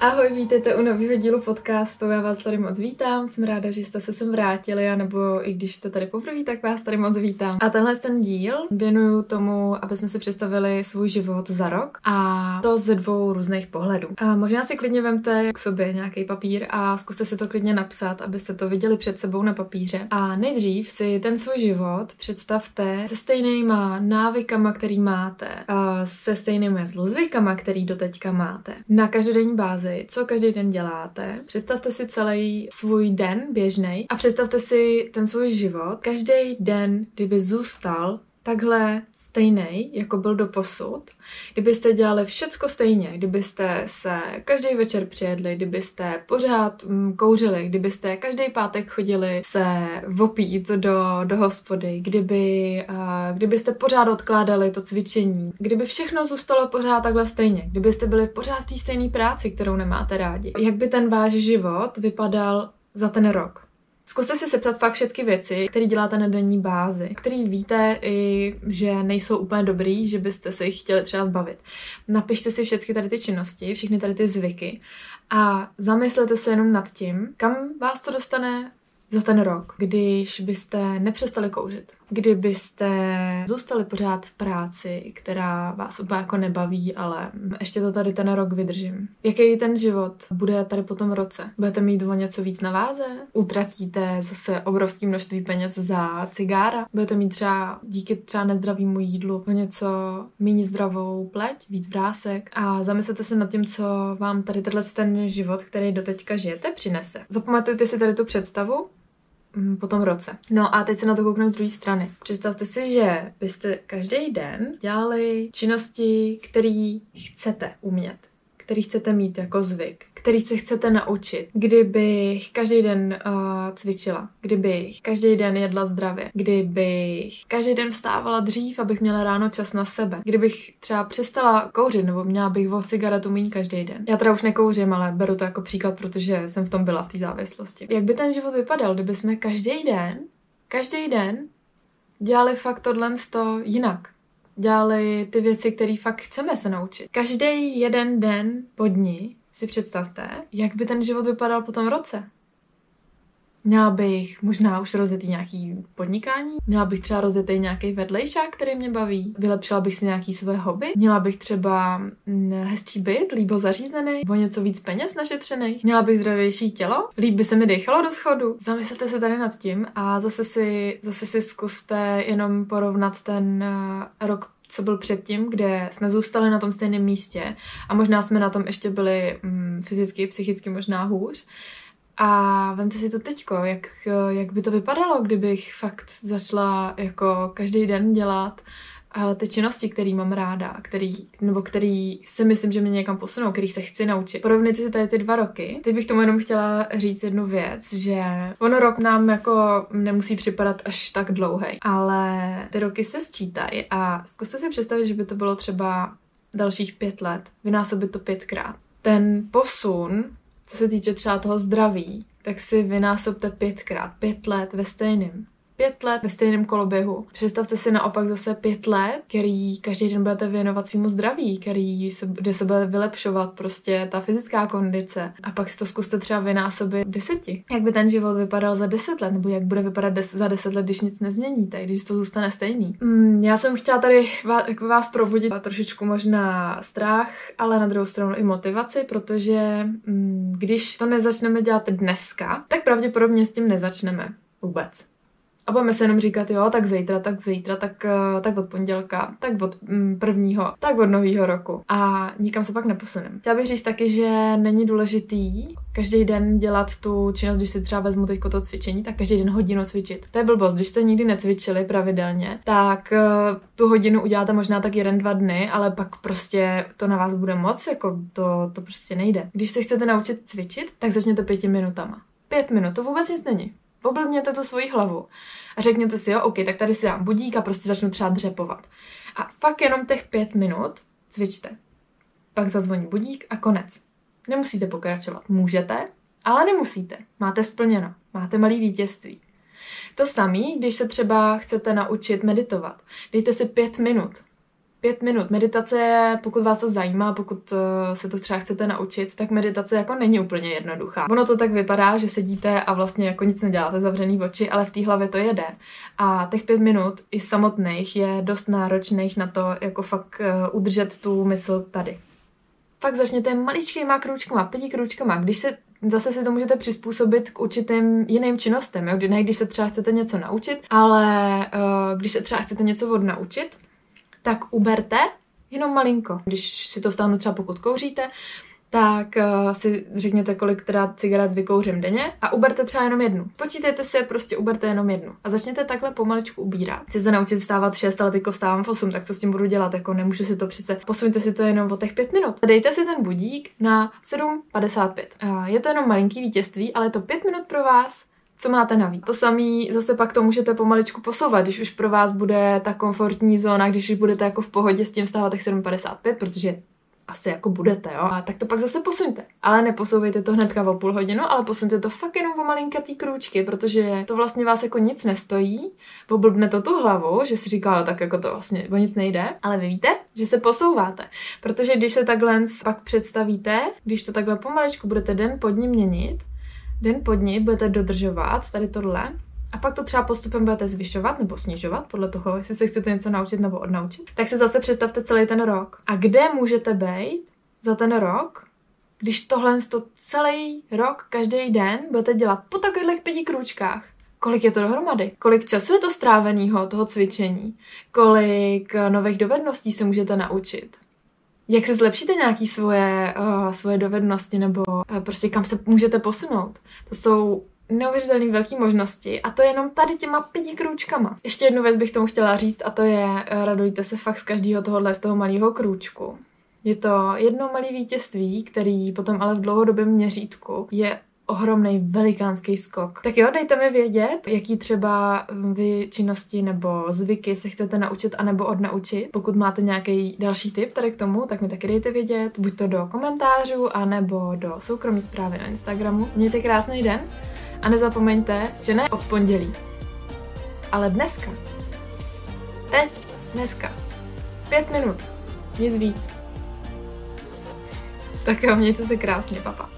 Ahoj, vítejte u nového dílu podcastu, já vás tady moc vítám, jsem ráda, že jste se sem vrátili, anebo i když jste tady poprvé, tak vás tady moc vítám. A tenhle ten díl věnuju tomu, aby jsme si představili svůj život za rok a to ze dvou různých pohledů. A možná si klidně vemte k sobě nějaký papír a zkuste si to klidně napsat, abyste to viděli před sebou na papíře. A nejdřív si ten svůj život představte se stejnýma návykama, který máte, se stejnými zlozvykama, který doteďka máte. Na každodenní bázi bázi, co každý den děláte. Představte si celý svůj den běžný a představte si ten svůj život. Každý den, kdyby zůstal takhle stejný, jako byl do posud, kdybyste dělali všecko stejně, kdybyste se každý večer přijedli, kdybyste pořád mm, kouřili, kdybyste každý pátek chodili se vopít do, do hospody, kdyby, uh, kdybyste pořád odkládali to cvičení, kdyby všechno zůstalo pořád takhle stejně, kdybyste byli pořád v té stejné práci, kterou nemáte rádi, jak by ten váš život vypadal za ten rok? Zkuste si sepsat fakt všechny věci, které děláte na denní bázi, které víte i, že nejsou úplně dobrý, že byste se jich chtěli třeba zbavit. Napište si všechny tady ty činnosti, všechny tady ty zvyky a zamyslete se jenom nad tím, kam vás to dostane za ten rok, když byste nepřestali kouřit, kdybyste zůstali pořád v práci, která vás úplně jako nebaví, ale ještě to tady ten rok vydržím. Jaký ten život bude tady po tom roce? Budete mít o něco víc na váze? Utratíte zase obrovské množství peněz za cigára? Budete mít třeba díky třeba nezdravému jídlu o něco méně zdravou pleť, víc vrásek? A zamyslete se nad tím, co vám tady tenhle ten život, který doteďka žijete, přinese. Zapamatujte si tady tu představu, po tom roce. No a teď se na to kouknu z druhé strany. Představte si, že byste každý den dělali činnosti, které chcete umět který chcete mít jako zvyk, který se chcete naučit. Kdybych každý den uh, cvičila, kdybych každý den jedla zdravě, kdybych každý den vstávala dřív, abych měla ráno čas na sebe, kdybych třeba přestala kouřit nebo měla bych o cigaretu míň každý den. Já teda už nekouřím, ale beru to jako příklad, protože jsem v tom byla v té závislosti. Jak by ten život vypadal, kdyby jsme každý den, každý den dělali fakt tohle jinak? Dělali ty věci, které fakt chceme se naučit. Každý jeden den po dní si představte, jak by ten život vypadal po tom roce. Měla bych možná už rozjetý nějaký podnikání, měla bych třeba rozjetý nějaký vedlejšák, který mě baví, vylepšila bych si nějaký své hobby, měla bych třeba mm, hezčí byt, líbo zařízený, o něco víc peněz našetřených, měla bych zdravější tělo, líp by se mi dechalo do schodu. Zamyslete se tady nad tím a zase si, zase si zkuste jenom porovnat ten eh, rok co byl předtím, kde jsme zůstali na tom stejném místě a možná jsme na tom ještě byli mm, fyzicky, psychicky možná hůř. A vemte si to teďko, jak, jak by to vypadalo, kdybych fakt začala jako každý den dělat ty činnosti, které mám ráda, který, nebo který si myslím, že mě někam posunou, který se chci naučit. Porovnejte si tady ty dva roky. Teď bych tomu jenom chtěla říct jednu věc, že ono rok nám jako nemusí připadat až tak dlouhý, ale ty roky se sčítají a zkuste si představit, že by to bylo třeba dalších pět let, vynásobit to pětkrát. Ten posun, co se týče třeba toho zdraví, tak si vynásobte pětkrát, pět let ve stejném pět let ve stejném koloběhu. Představte si naopak zase pět let, který každý den budete věnovat svýmu zdraví, který se, kde se bude vylepšovat prostě ta fyzická kondice. A pak si to zkuste třeba vynásobit deseti. Jak by ten život vypadal za deset let, nebo jak bude vypadat des, za deset let, když nic nezměníte, když to zůstane stejný. Mm, já jsem chtěla tady vás, vás probudit trošičku možná strach, ale na druhou stranu i motivaci, protože mm, když to nezačneme dělat dneska, tak pravděpodobně s tím nezačneme vůbec A budeme se jenom říkat, jo, tak zítra, tak zítra, tak, eh, tak od pondělka, tak od mm, prvního, tak od nového roku. A nikam se pak neposuneme. Chtěla bych říct taky, že není důležitý každý den dělat tu činnost, když si třeba vezmu teď to cvičení, tak každý den hodinu cvičit. To je blbost, když jste nikdy necvičili pravidelně, tak uh, tu hodinu uděláte možná tak jeden, dva dny, ale pak prostě to na vás bude moc, jako to, to prostě nejde. Když se chcete naučit cvičit, tak začněte pěti minutama. Pět minut, to vůbec nic není. Oblbněte tu svoji hlavu a řekněte si, jo, OK, tak tady si dám budík a prostě začnu třeba dřepovat. A fakt jenom těch pět minut cvičte. Pak zazvoní budík a konec. Nemusíte pokračovat. Můžete, ale nemusíte. Máte splněno. Máte malý vítězství. To samé, když se třeba chcete naučit meditovat. Dejte si pět minut. Pět minut. Meditace je, pokud vás to zajímá, pokud eh, se to třeba chcete naučit, tak meditace jako není úplně jednoduchá. Ono to tak vypadá, že sedíte a vlastně jako nic neděláte, zavřený oči, ale v té hlavě to jede. A těch pět minut i samotných je dost náročných na to, jako fakt eh, udržet tu mysl tady fakt začněte maličkýma kručkama, pěti kručkama. Když se zase si to můžete přizpůsobit k určitým jiným činnostem, jo? ne když se třeba chcete něco naučit, ale uh, když se třeba chcete něco odnaučit, tak uberte jenom malinko. Když si to stáhnu třeba pokud kouříte, tak uh, si řekněte, kolik teda cigaret vykouřím denně a uberte třeba jenom jednu. Počítejte si, prostě uberte jenom jednu. A začněte takhle pomaličku ubírat. Chci se naučit vstávat 6, ale teďko vstávám v 8, tak co s tím budu dělat? Jako nemůžu si to přece. Posuňte si to jenom o těch 5 minut. Dejte si ten budík na 7.55. Uh, je to jenom malinký vítězství, ale je to 5 minut pro vás, co máte navíc. To samý zase pak to můžete pomaličku posouvat, když už pro vás bude ta komfortní zóna, když už budete jako v pohodě s tím vstávat tak 7.55, protože asi jako budete, jo. A tak to pak zase posuňte. Ale neposouvejte to hnedka o půl hodinu, ale posuňte to fakt jenom o malinkatý krůčky, protože to vlastně vás jako nic nestojí. Oblbne to tu hlavu, že si říká, tak jako to vlastně o nic nejde, ale vy víte, že se posouváte. Protože když se takhle pak představíte, když to takhle pomaličku budete den pod ním měnit, den pod ní budete dodržovat tady tohle, a pak to třeba postupem budete zvyšovat nebo snižovat, podle toho, jestli se chcete něco naučit nebo odnaučit, tak se zase představte celý ten rok. A kde můžete být za ten rok, když tohle to celý rok, každý den budete dělat po takových pěti krůčkách? Kolik je to dohromady? Kolik času je to stráveného, toho cvičení? Kolik nových dovedností se můžete naučit? Jak se zlepšíte nějaký svoje, uh, svoje dovednosti nebo uh, prostě kam se můžete posunout? To jsou neuvěřitelné velké možnosti a to jenom tady těma pěti krůčkama. Ještě jednu věc bych tomu chtěla říct a to je eh, radujte se fakt z každého tohohle, z toho malého krůčku. Je to jedno malé vítězství, který potom ale v dlouhodobém měřítku je ohromný velikánský skok. Tak jo, dejte mi vědět, jaký třeba vy činnosti nebo zvyky se chcete naučit anebo odnaučit. Pokud máte nějaký další tip tady k tomu, tak mi taky dejte vědět, buď to do komentářů, anebo do soukromí zprávy na Instagramu. Mějte krásný den a nezapomeňte, že ne od pondělí, ale dneska. Teď, dneska. Pět minut. Nic víc. Tak jo, mějte se krásně, papa.